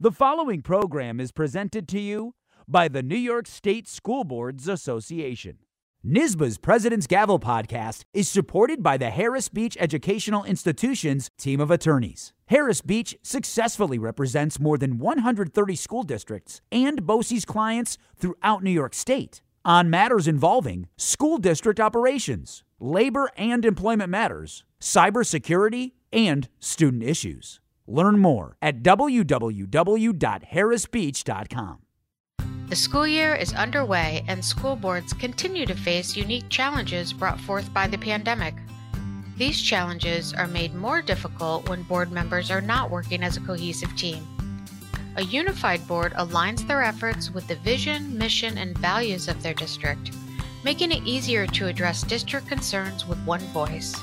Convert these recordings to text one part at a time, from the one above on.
The following program is presented to you by the New York State School Boards Association. NYSSBA's President's Gavel podcast is supported by the Harris Beach Educational Institution's team of attorneys. Harris Beach successfully represents more than 130 school districts and BOCES clients throughout New York State on matters involving school district operations, labor and employment matters, cybersecurity, and student issues. Learn more at www.harrisbeach.com. The school year is underway, and school boards continue to face unique challenges brought forth by the pandemic. These challenges are made more difficult when board members are not working as a cohesive team. A unified board aligns their efforts with the vision, mission, and values of their district, making it easier to address district concerns with one voice.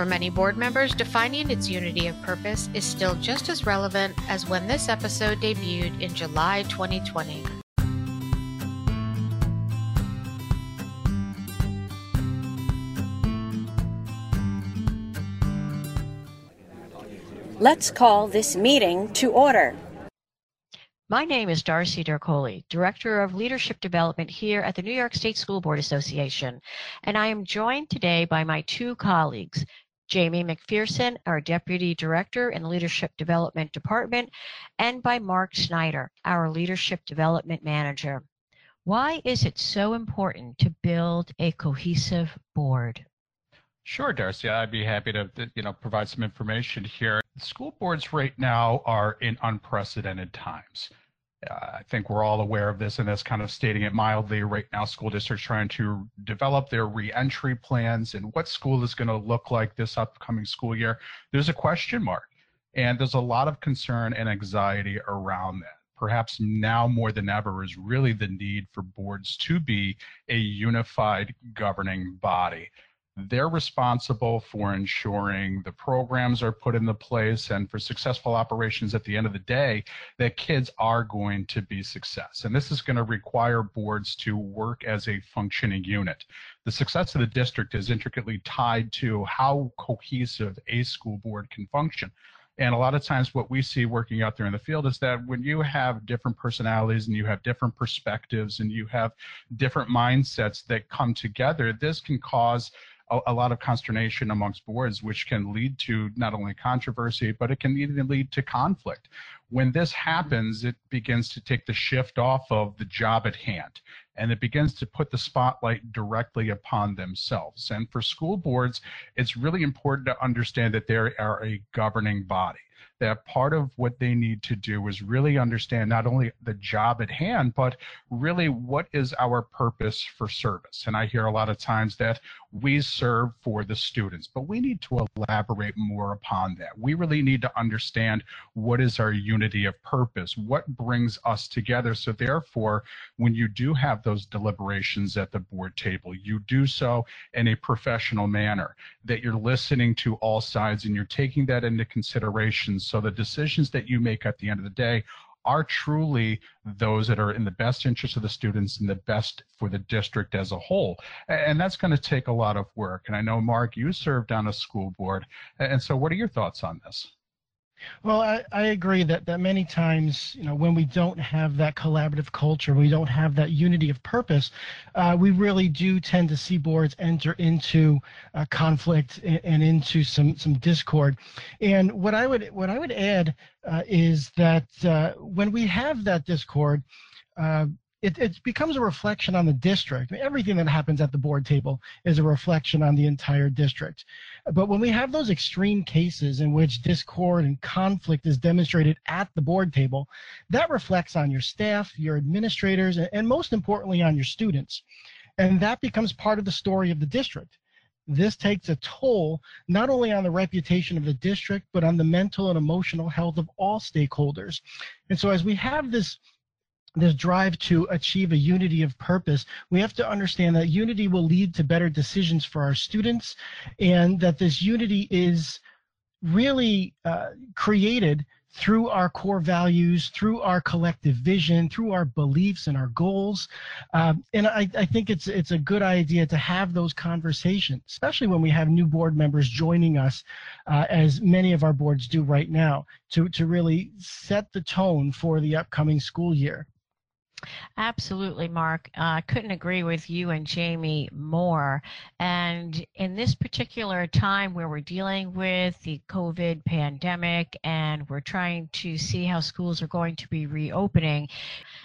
For many board members, defining its unity of purpose is still just as relevant as when this episode debuted in July 2020. Let's call this meeting to order. My name is Darcy Darcoli, Director of Leadership Development here at the New York State School Board Association, and I am joined today by my two colleagues, Jamie McPherson, our Deputy Director in Leadership Development Department, and by Mark Snyder, our Leadership Development Manager. Why is it so important to build a cohesive board? Sure, Darcy. I'd be happy to, you know, provide some information here. School boards right now are in unprecedented times. Uh, I think we're all aware of this, and that's kind of stating it mildly. Right now, school districts trying to develop their reentry plans and what school is going to look like this upcoming school year. There's a question mark, and there's a lot of concern and anxiety around that. Perhaps now more than ever is really the need for boards to be a unified governing body they're responsible for ensuring the programs are put into place and for successful operations at the end of the day that kids are going to be success. And this is going to require boards to work as a functioning unit. The success of the district is intricately tied to how cohesive a school board can function. And a lot of times, what we see working out there in the field is that when you have different personalities and you have different perspectives and you have different mindsets that come together, this can cause a, a, lot of consternation amongst boards, which can lead to not only controversy, but it can even lead to conflict. When this happens, it begins to take the shift off of the job at hand and it begins to put the spotlight directly upon themselves. And for school boards, it's really important to understand that they are a governing body that part of what they need to do is really understand not only the job at hand, but really what is our purpose for service. And I hear a lot of times that we serve for the students, but we need to elaborate more upon that. We really need to understand what is our unity of purpose, what brings us together. So, therefore, when you do have those deliberations at the board table, you do so in a professional manner, that you're listening to all sides and you're taking that into consideration so the decisions that you make at the end of the day are truly those that are in the best interest of the students and the best for the district as a whole. And that's going to take a lot of work. And I know, Mark, you served on a school board. And so, what are your thoughts on this? Well, I, I agree that, that many times, you know, when we don't have that collaborative culture, we don't have that unity of purpose, uh, we really do tend to see boards enter into uh, conflict and, and, into some some discord. And what I would what I would add uh, is that uh, when we have that discord, uh, it, it becomes a reflection on the district. Everything that happens at the board table is a reflection on the entire district. But when we have those extreme cases in which discord and conflict is demonstrated at the board table, that reflects on your staff, your administrators, and most importantly on your students. And that becomes part of the story of the district. This takes a toll not only on the reputation of the district, but on the mental and emotional health of all stakeholders. And so as we have this this drive to achieve a unity of purpose, we have to understand that unity will lead to better decisions for our students and that this unity is really uh, created through our core values, through our collective vision, through our beliefs and our goals. Um, and I, I, think it's it's a good idea to have those conversations, especially when we have new board members joining us, uh, as many of our boards do right now, to to really set the tone for the upcoming school year. Absolutely, Mark. I uh, couldn't agree with you and Jamie more. And in this particular time where we're dealing with the COVID pandemic and we're trying to see how schools are going to be reopening,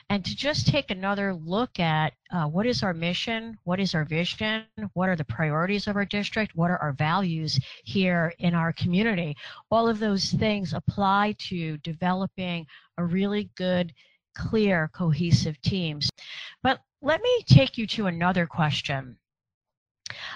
and to just take another look at uh, what is our mission, what is our vision, what are the priorities of our district, what are our values here in our community. All of those things apply to developing a really good clear, cohesive teams. But let me take you to another question.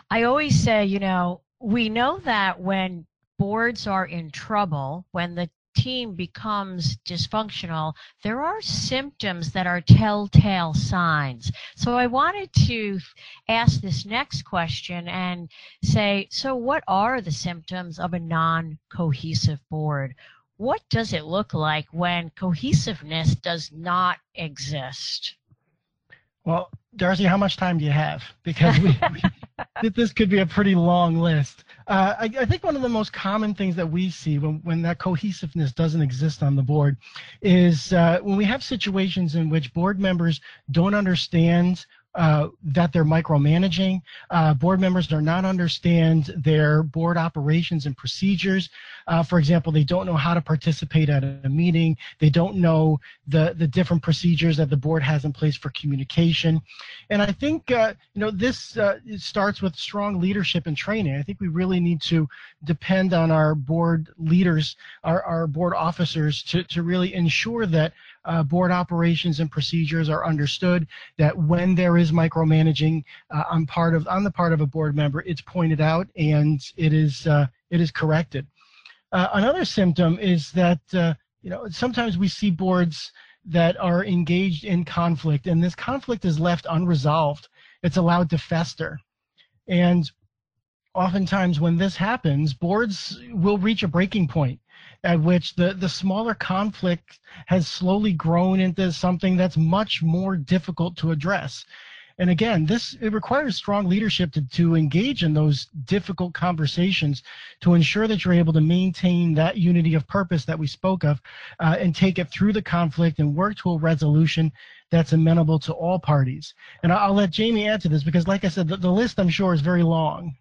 I always say, you know, we know that when boards are in trouble, when the team becomes dysfunctional, there are symptoms that are telltale signs. So I wanted to ask this next question and say, so what are the symptoms of a non cohesive board? What does it look like when cohesiveness does not exist? Well, Darcy, how much time do you have? Because we, we, this could be a pretty long list. Uh, I, I, think one of the most common things that we see when, when that cohesiveness doesn't exist on the board is uh, when we have situations in which board members don't understand uh, that they're micromanaging. Uh, board members do not understand their board operations and procedures. Uh, for example, they don't know how to participate at a meeting. They don't know the, the different procedures that the board has in place for communication. And I think, uh, you know, this uh, starts with strong leadership and training. I think we really need to depend on our board leaders, our, our board officers to, to really ensure that uh, board operations and procedures are understood, that when there is micromanaging uh, on part of on the part of a board member, it's pointed out and it is uh, it is corrected. Uh, another symptom is that uh, you know sometimes we see boards that are engaged in conflict, and this conflict is left unresolved. It's allowed to fester, and oftentimes when this happens, boards will reach a breaking point at which the, the smaller conflict has slowly grown into something that's much more difficult to address. And again, this it requires strong leadership to, to engage in those difficult conversations to ensure that you're able to maintain that unity of purpose that we spoke of uh, and take it through the conflict and work to a resolution that's amenable to all parties. And I'll, let Jamie add to this because, like I said, the, the list I'm sure is very long.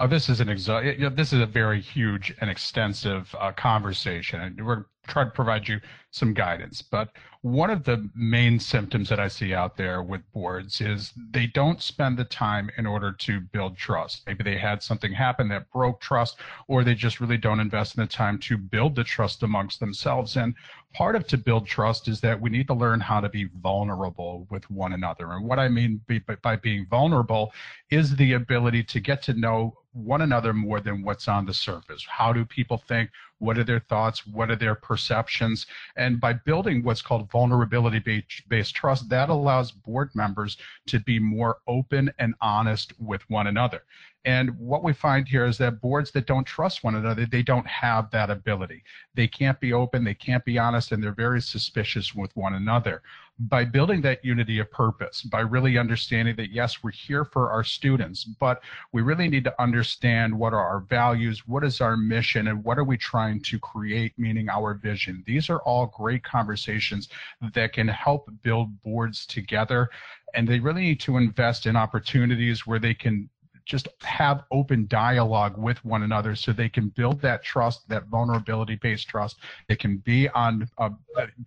Oh, this is an exa- This is a very huge and extensive uh, conversation, and we're trying to provide you some guidance. But one of the main symptoms that I see out there with boards is they don't spend the time in order to build trust. Maybe they had something happen that broke trust, or they just really don't invest in the time to build the trust amongst themselves. And part of to build trust is that we need to learn how to be vulnerable with one another. And what I mean by, by being vulnerable is the ability to get to know one another more than what's on the surface. How do people think? What are their thoughts? What are their perceptions? And by building what's called vulnerability based trust, that allows board members to be more open and honest with one another. And what we find here is that boards that don't trust one another, they don't have that ability. They can't be open, they can't be honest, and they're very suspicious with one another. By building that unity of purpose, by really understanding that, yes, we're here for our students, but we really need to understand what are our values, what is our mission, and what are we trying to create, meaning our vision. These are all great conversations that can help build boards together. And they really need to invest in opportunities where they can just have open dialogue with one another so they can build that trust, that vulnerability based trust. They can be on a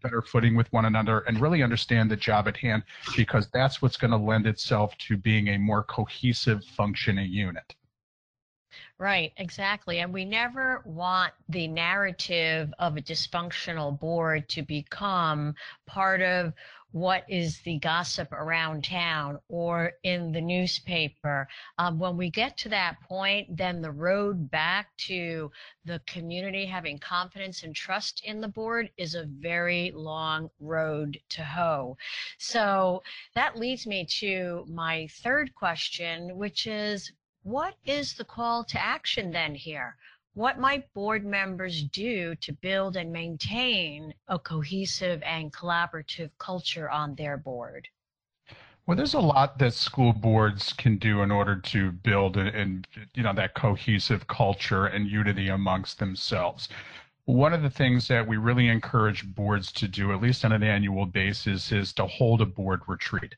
better footing with one another and really understand the job at hand because that's what's going to lend itself to being a more cohesive functioning unit. Right, exactly. And we never want the narrative of a dysfunctional board to become part of what is the gossip around town or in the newspaper. Um, when we get to that point, then the road back to the community having confidence and trust in the board is a very long road to hoe. So that leads me to my third question, which is what is the call to action then here? What might board members do to build and maintain a cohesive and collaborative culture on their board? Well, there's a lot that school boards can do in order to build and, you know that cohesive culture and unity amongst themselves. One of the things that we really encourage boards to do, at least on an annual basis, is to hold a board retreat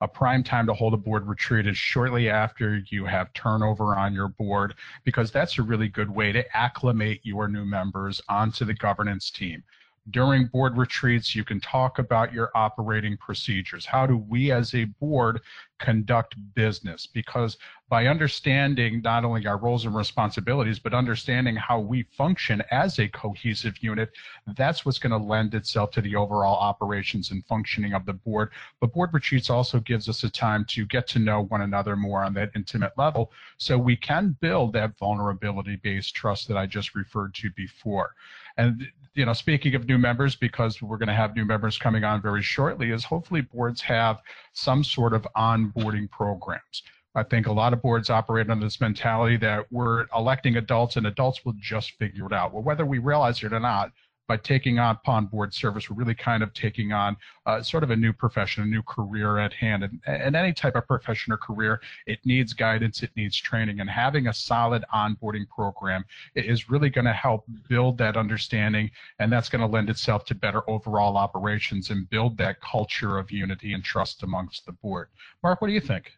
a prime time to hold a board retreat is shortly after you have turnover on your board, because that's a really good way to acclimate your new members onto the governance team. During board retreats, you can talk about your operating procedures. How do we as a board conduct business? Because by understanding not only our roles and responsibilities, but understanding how we function as a cohesive unit, that's what's going to lend itself to the overall operations and functioning of the board. But board retreats also gives us a time to get to know one another more on that intimate level so we can build that vulnerability based trust that I just referred to before. And you know, speaking of new members, because we're going to have new members coming on very shortly, is hopefully boards have some sort of onboarding programs. I think a lot of boards operate on this mentality that we're electing adults and adults will just figure it out. Well, whether we realize it or not, by taking on Pond Board Service, we're really kind of taking on uh, sort of a new profession, a new career at hand. And, and any type of profession or career, it needs guidance, it needs training, and having a solid onboarding program is really going to help build that understanding, and that's going to lend itself to better overall operations and build that culture of unity and trust amongst the board. Mark, what do you think?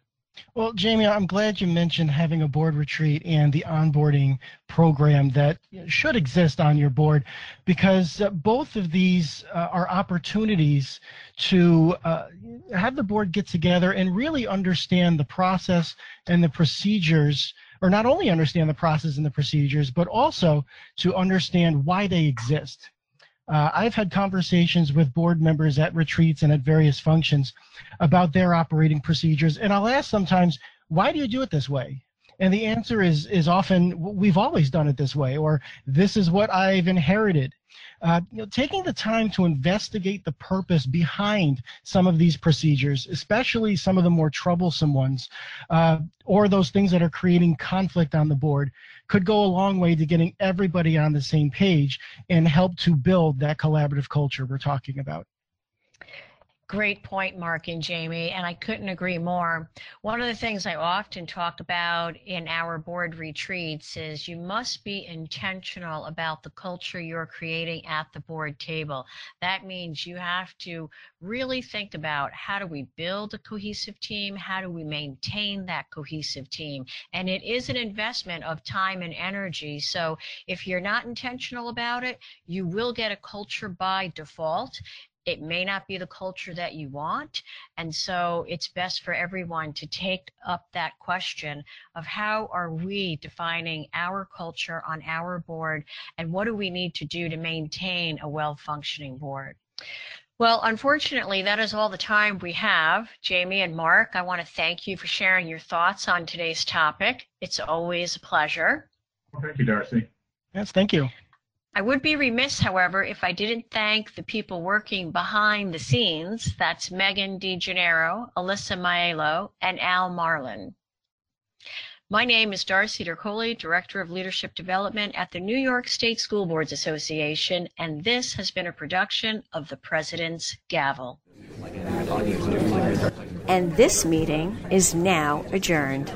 Well, Jamie, I'm glad you mentioned having a board retreat and the onboarding program that should exist on your board because uh, both of these uh, are opportunities to uh, have the board get together and really understand the process and the procedures or not only understand the process and the procedures, but also to understand why they exist. Uh, I've had conversations with board members at retreats and at various functions about their operating procedures, and I'll ask sometimes, why do you do it this way? And the answer is is often we've always done it this way, or this is what I've inherited. Uh, you know, taking the time to investigate the purpose behind some of these procedures, especially some of the more troublesome ones, uh, or those things that are creating conflict on the board, could go a long way to getting everybody on the same page and help to build that collaborative culture we're talking about. Great point, Mark and Jamie, and I couldn't agree more. One of the things I often talk about in our board retreats is you must be intentional about the culture you're creating at the board table. That means you have to really think about how do we build a cohesive team? How do we maintain that cohesive team? And it is an investment of time and energy. So if you're not intentional about it, you will get a culture by default it may not be the culture that you want. And so it's best for everyone to take up that question of how are we defining our culture on our board and what do we need to do to maintain a well functioning board? Well, unfortunately, that is all the time we have. Jamie and Mark, I want to thank you for sharing your thoughts on today's topic. It's always a pleasure. Well, thank you, Darcy. Yes, thank you. I would be remiss, however, if I didn't thank the people working behind the scenes. That's Megan DeGennaro, Alyssa Maelo, and Al Marlin. My name is Darcy Dercoli, Director of Leadership Development at the New York State School Boards Association, and this has been a production of the President's Gavel. And this meeting is now adjourned.